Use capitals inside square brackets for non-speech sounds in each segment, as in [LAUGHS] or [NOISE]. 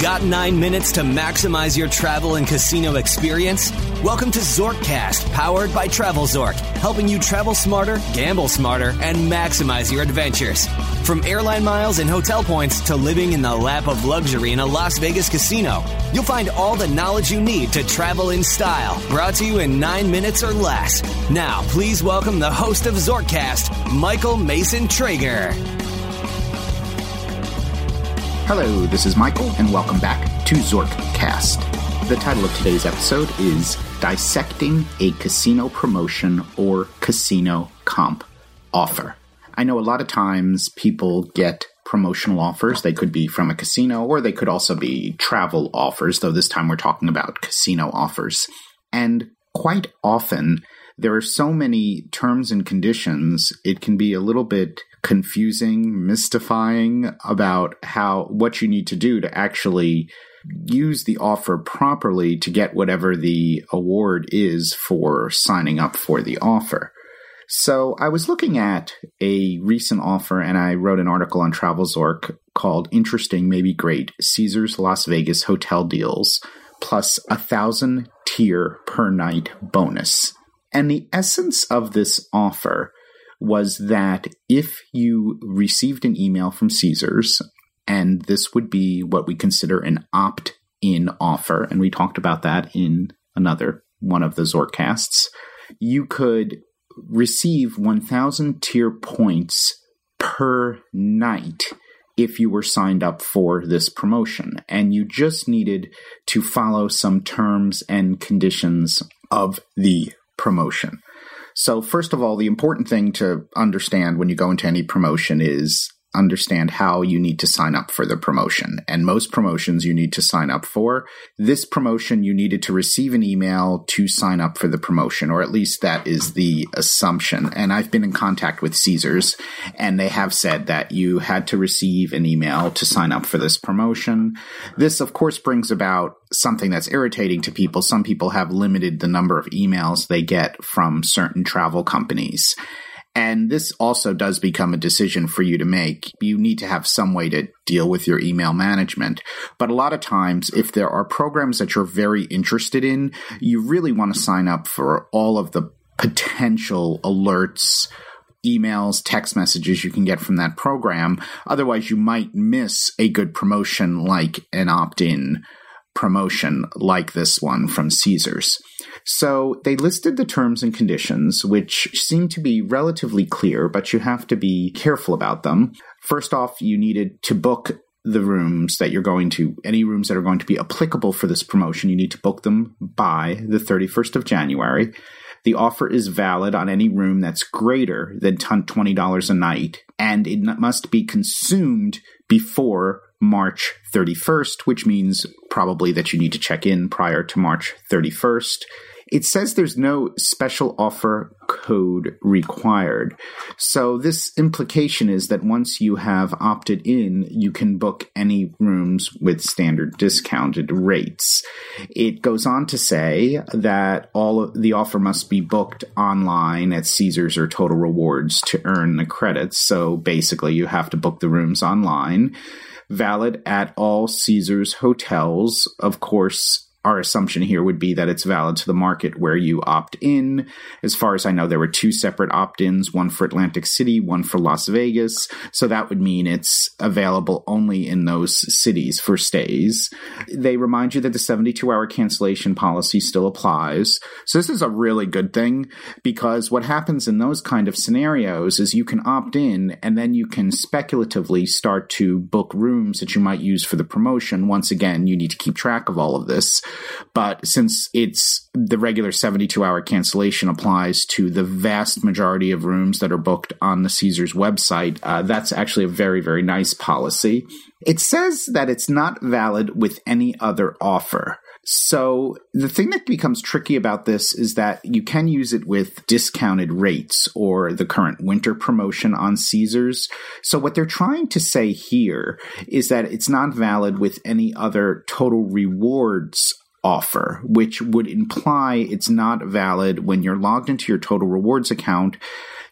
Got nine minutes to maximize your travel and casino experience? Welcome to Zorkcast, powered by TravelZork, helping you travel smarter, gamble smarter, and maximize your adventures. From airline miles and hotel points to living in the lap of luxury in a Las Vegas casino, you'll find all the knowledge you need to travel in style. Brought to you in nine minutes or less. Now, please welcome the host of Zorkcast, Michael Mason Traeger. Hello, this is Michael, and welcome back to Zorkcast. The title of today's episode is Dissecting a Casino Promotion or Casino Comp Offer. I know a lot of times people get promotional offers. They could be from a casino or they could also be travel offers, though this time we're talking about casino offers. And quite often, there are so many terms and conditions, it can be a little bit confusing, mystifying about how what you need to do to actually use the offer properly to get whatever the award is for signing up for the offer. So I was looking at a recent offer and I wrote an article on TravelZork called Interesting, Maybe Great Caesars Las Vegas Hotel Deals plus a thousand tier per night bonus. And the essence of this offer was that if you received an email from Caesars, and this would be what we consider an opt in offer, and we talked about that in another one of the Zorkcasts, you could receive 1,000 tier points per night if you were signed up for this promotion. And you just needed to follow some terms and conditions of the promotion. So, first of all, the important thing to understand when you go into any promotion is understand how you need to sign up for the promotion. And most promotions you need to sign up for. This promotion, you needed to receive an email to sign up for the promotion, or at least that is the assumption. And I've been in contact with Caesars, and they have said that you had to receive an email to sign up for this promotion. This, of course, brings about something that's irritating to people. Some people have limited the number of emails they get from certain travel companies. And this also does become a decision for you to make. You need to have some way to deal with your email management. But a lot of times, if there are programs that you're very interested in, you really want to sign up for all of the potential alerts, emails, text messages you can get from that program. Otherwise, you might miss a good promotion like an opt in promotion like this one from Caesars. So they listed the terms and conditions, which seem to be relatively clear, but you have to be careful about them. First off, you needed to book the rooms that you're going to, any rooms that are going to be applicable for this promotion, you need to book them by the 31st of January. The offer is valid on any room that's greater than $20 a night, and it must be consumed before March 31st, which means probably that you need to check in prior to March 31st. It says there's no special offer code required. So this implication is that once you have opted in, you can book any rooms with standard discounted rates. It goes on to say that all of the offer must be booked online at Caesars or Total Rewards to earn the credits. So basically you have to book the rooms online valid at all Caesars hotels. Of course, our assumption here would be that it's valid to the market where you opt in. As far as I know, there were two separate opt ins, one for Atlantic City, one for Las Vegas. So that would mean it's available only in those cities for stays. They remind you that the 72 hour cancellation policy still applies. So this is a really good thing because what happens in those kind of scenarios is you can opt in and then you can speculatively start to book rooms that you might use for the promotion. Once again, you need to keep track of all of this. But since it's the regular 72 hour cancellation applies to the vast majority of rooms that are booked on the Caesars website, uh, that's actually a very, very nice policy. It says that it's not valid with any other offer. So the thing that becomes tricky about this is that you can use it with discounted rates or the current winter promotion on Caesars. So what they're trying to say here is that it's not valid with any other total rewards offer, which would imply it's not valid when you're logged into your total rewards account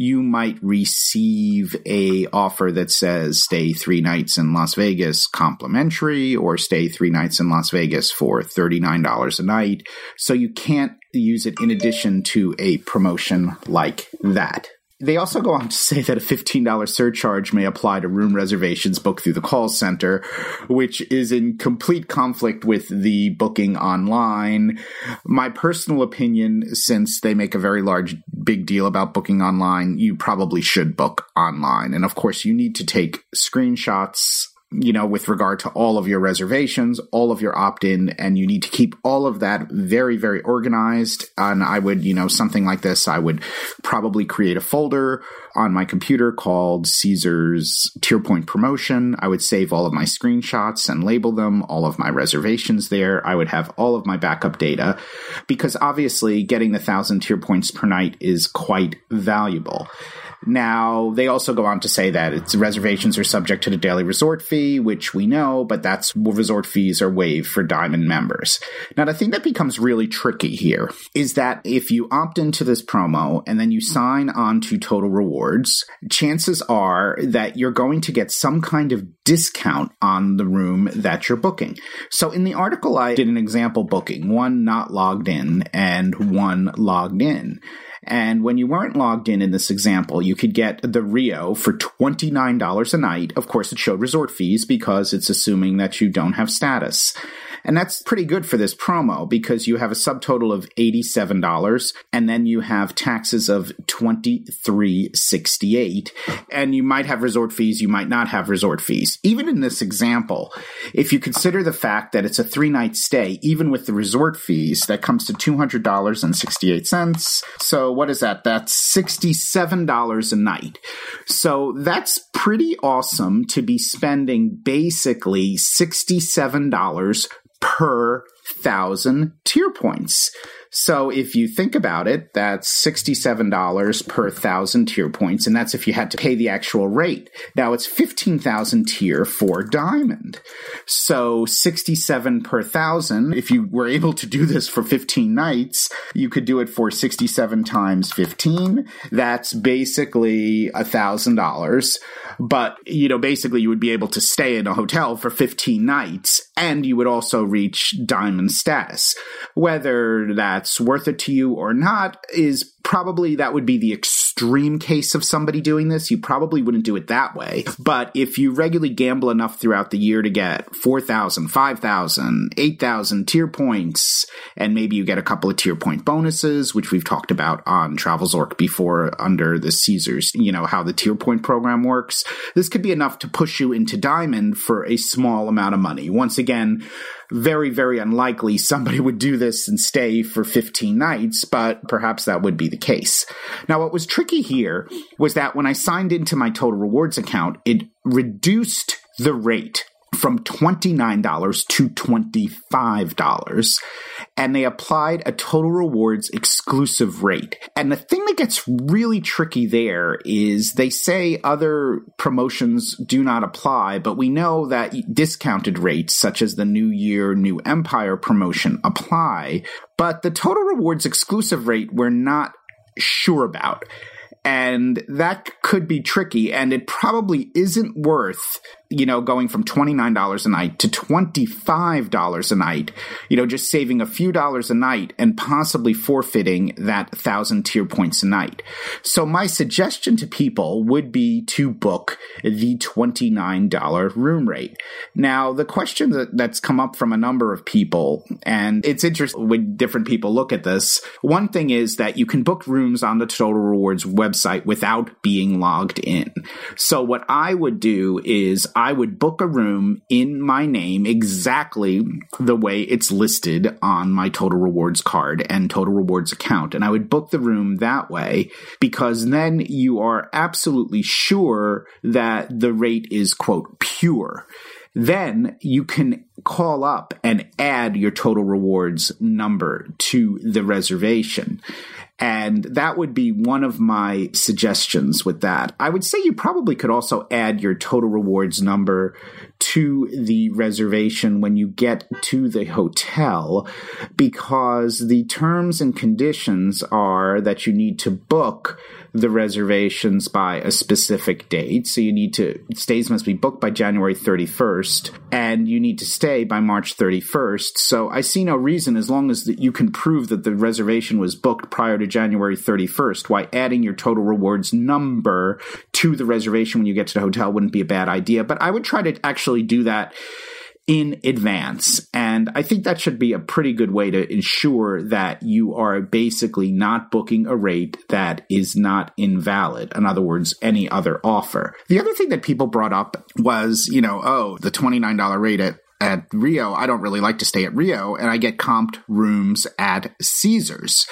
you might receive a offer that says stay three nights in Las Vegas complimentary or stay three nights in Las Vegas for $39 a night. So you can't use it in addition to a promotion like that. They also go on to say that a $15 surcharge may apply to room reservations booked through the call center, which is in complete conflict with the booking online. My personal opinion, since they make a very large, big deal about booking online, you probably should book online. And of course, you need to take screenshots you know, with regard to all of your reservations, all of your opt in, and you need to keep all of that very, very organized. And I would, you know, something like this, I would probably create a folder on my computer called Caesar's Tier Point Promotion. I would save all of my screenshots and label them, all of my reservations there. I would have all of my backup data because obviously getting the thousand tier points per night is quite valuable. Now, they also go on to say that its reservations are subject to the daily resort fee, which we know, but that's resort fees are waived for diamond members. Now, the thing that becomes really tricky here is that if you opt into this promo and then you sign on to total rewards, chances are that you're going to get some kind of discount on the room that you're booking. So in the article, I did an example booking, one not logged in and one logged in. And when you weren't logged in in this example, you could get the Rio for $29 a night. Of course, it showed resort fees because it's assuming that you don't have status. And that's pretty good for this promo because you have a subtotal of $87 and then you have taxes of 2368 and you might have resort fees, you might not have resort fees. Even in this example, if you consider the fact that it's a 3-night stay even with the resort fees, that comes to $200.68. So what is that? That's $67 a night. So that's pretty awesome to be spending basically $67 per thousand tier points. So if you think about it, that's $67 per thousand tier points, and that's if you had to pay the actual rate. Now it's 15,000 tier for diamond. So 67 per thousand. If you were able to do this for 15 nights, you could do it for 67 times 15. That's basically a thousand dollars. But, you know, basically you would be able to stay in a hotel for 15 nights and you would also reach diamond status. Whether that's worth it to you or not is probably that would be the extreme case of somebody doing this. You probably wouldn't do it that way. But if you regularly gamble enough throughout the year to get 4,000, 5,000, 8,000 tier points, and maybe you get a couple of tier point bonuses, which we've talked about on TravelZork before under the Caesars, you know, how the tier point program works, this could be enough to push you into diamond for a small amount of money. Once again, very, very unlikely somebody would do this and stay for 15 nights, but perhaps that would be the case. Now, what was tricky here was that when I signed into my total rewards account, it reduced the rate from $29 to $25 and they applied a total rewards exclusive rate. And the thing that gets really tricky there is they say other promotions do not apply, but we know that discounted rates such as the New Year, New Empire promotion apply. But the total rewards exclusive rate we're not sure about. And that could be tricky, and it probably isn't worth you know, going from $29 a night to $25 a night, you know, just saving a few dollars a night and possibly forfeiting that thousand tier points a night. So my suggestion to people would be to book the $29 room rate. Now, the question that, that's come up from a number of people, and it's interesting when different people look at this. One thing is that you can book rooms on the Total Rewards website without being logged in. So what I would do is I would book a room in my name exactly the way it's listed on my Total Rewards card and Total Rewards account. And I would book the room that way because then you are absolutely sure that the rate is, quote, pure then you can call up and add your total rewards number to the reservation. And that would be one of my suggestions with that. I would say you probably could also add your total rewards number to the reservation when you get to the hotel because the terms and conditions are that you need to book the reservations by a specific date. So you need to, stays must be booked by January 31st and you need to stay by March 31st. So I see no reason as long as you can prove that the reservation was booked prior to January 31st, why adding your total rewards number to the reservation when you get to the hotel wouldn't be a bad idea. But I would try to actually do that in advance. And I think that should be a pretty good way to ensure that you are basically not booking a rate that is not invalid. In other words, any other offer. The other thing that people brought up was, you know, oh, the $29 rate at at Rio, I don't really like to stay at Rio, and I get comped rooms at Caesars.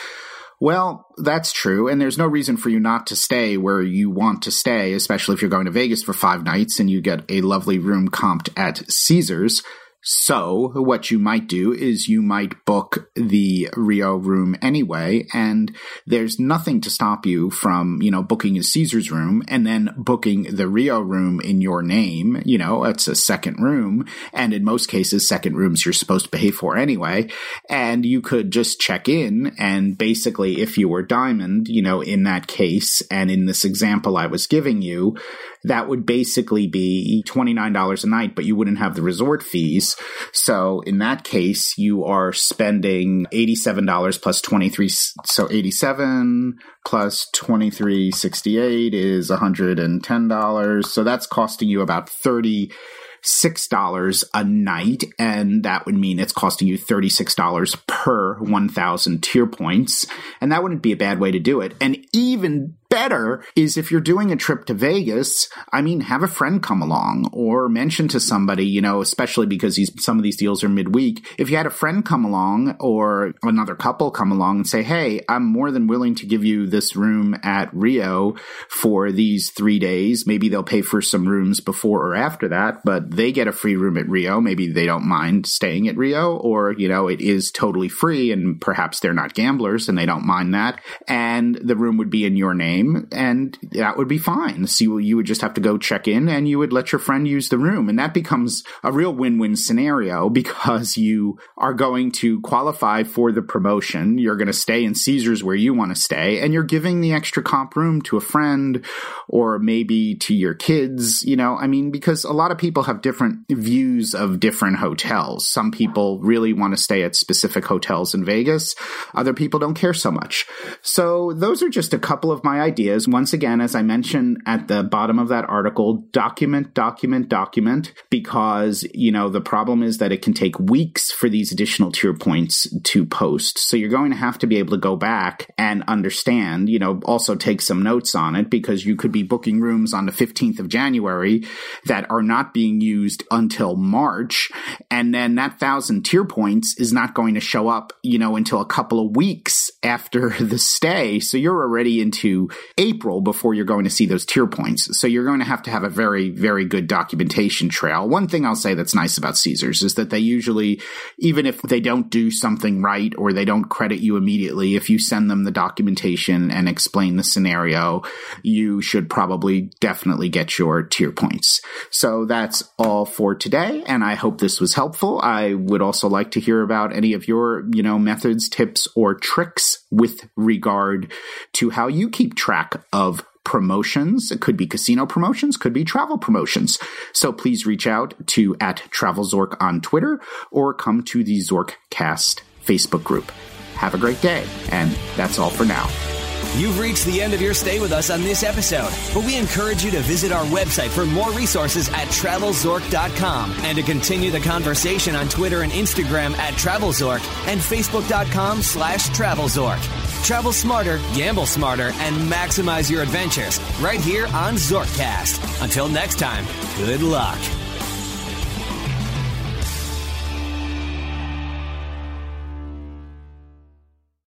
Well, that's true. And there's no reason for you not to stay where you want to stay, especially if you're going to Vegas for five nights and you get a lovely room comped at Caesars. So, what you might do is you might book the Rio room anyway, and there's nothing to stop you from, you know, booking a Caesar's room and then booking the Rio room in your name. You know, it's a second room, and in most cases, second rooms you're supposed to pay for anyway. And you could just check in, and basically, if you were Diamond, you know, in that case, and in this example I was giving you, that would basically be $29 a night, but you wouldn't have the resort fees. So in that case, you are spending $87 plus 23. So 87 plus 2368 is $110. So that's costing you about 30 $6 a night, and that would mean it's costing you $36 per 1,000 tier points. And that wouldn't be a bad way to do it. And even better is if you're doing a trip to Vegas, I mean, have a friend come along or mention to somebody, you know, especially because these, some of these deals are midweek. If you had a friend come along or another couple come along and say, Hey, I'm more than willing to give you this room at Rio for these three days. Maybe they'll pay for some rooms before or after that, but they get a free room at Rio. Maybe they don't mind staying at Rio or, you know, it is totally free and perhaps they're not gamblers and they don't mind that. And the room would be in your name and that would be fine. So you would just have to go check in, and you would let your friend use the room, and that becomes a real win-win scenario because you are going to qualify for the promotion. You're going to stay in Caesars where you want to stay, and you're giving the extra comp room to a friend or maybe to your kids. You know, I mean, because a lot of people have different views of different hotels. Some people really want to stay at specific hotels in Vegas. Other people don't care so much. So those are just a couple of my ideas. Once again, as I mentioned at the bottom of that article, document, document, document, because, you know, the problem is that it can take weeks for these additional tier points to post. So you're going to have to be able to go back and understand, you know, also take some notes on it because you could be booking rooms on the 15th of January that are not being used until March. And then that thousand tier points is not going to show up, you know, until a couple of weeks after [LAUGHS] the stay. So you're already into April before you're going to see those tier points. So you're going to have to have a very, very good documentation trail. One thing I'll say that's nice about Caesars is that they usually, even if they don't do something right or they don't credit you immediately, if you send them the documentation and explain the scenario, you should probably definitely get your tier points. So that's all for today. And I hope this was helpful. I would also like to hear about any of your, you know, methods, tips, or tricks with regard to how you keep track of promotions. It could be casino promotions, could be travel promotions. So please reach out to at TravelZork on Twitter or come to the Zorkcast Facebook group. Have a great day, and that's all for now. You've reached the end of your stay with us on this episode, but we encourage you to visit our website for more resources at travelzork.com and to continue the conversation on Twitter and Instagram at travelzork and facebook.com slash travelzork. Travel smarter, gamble smarter, and maximize your adventures right here on Zorkcast. Until next time, good luck.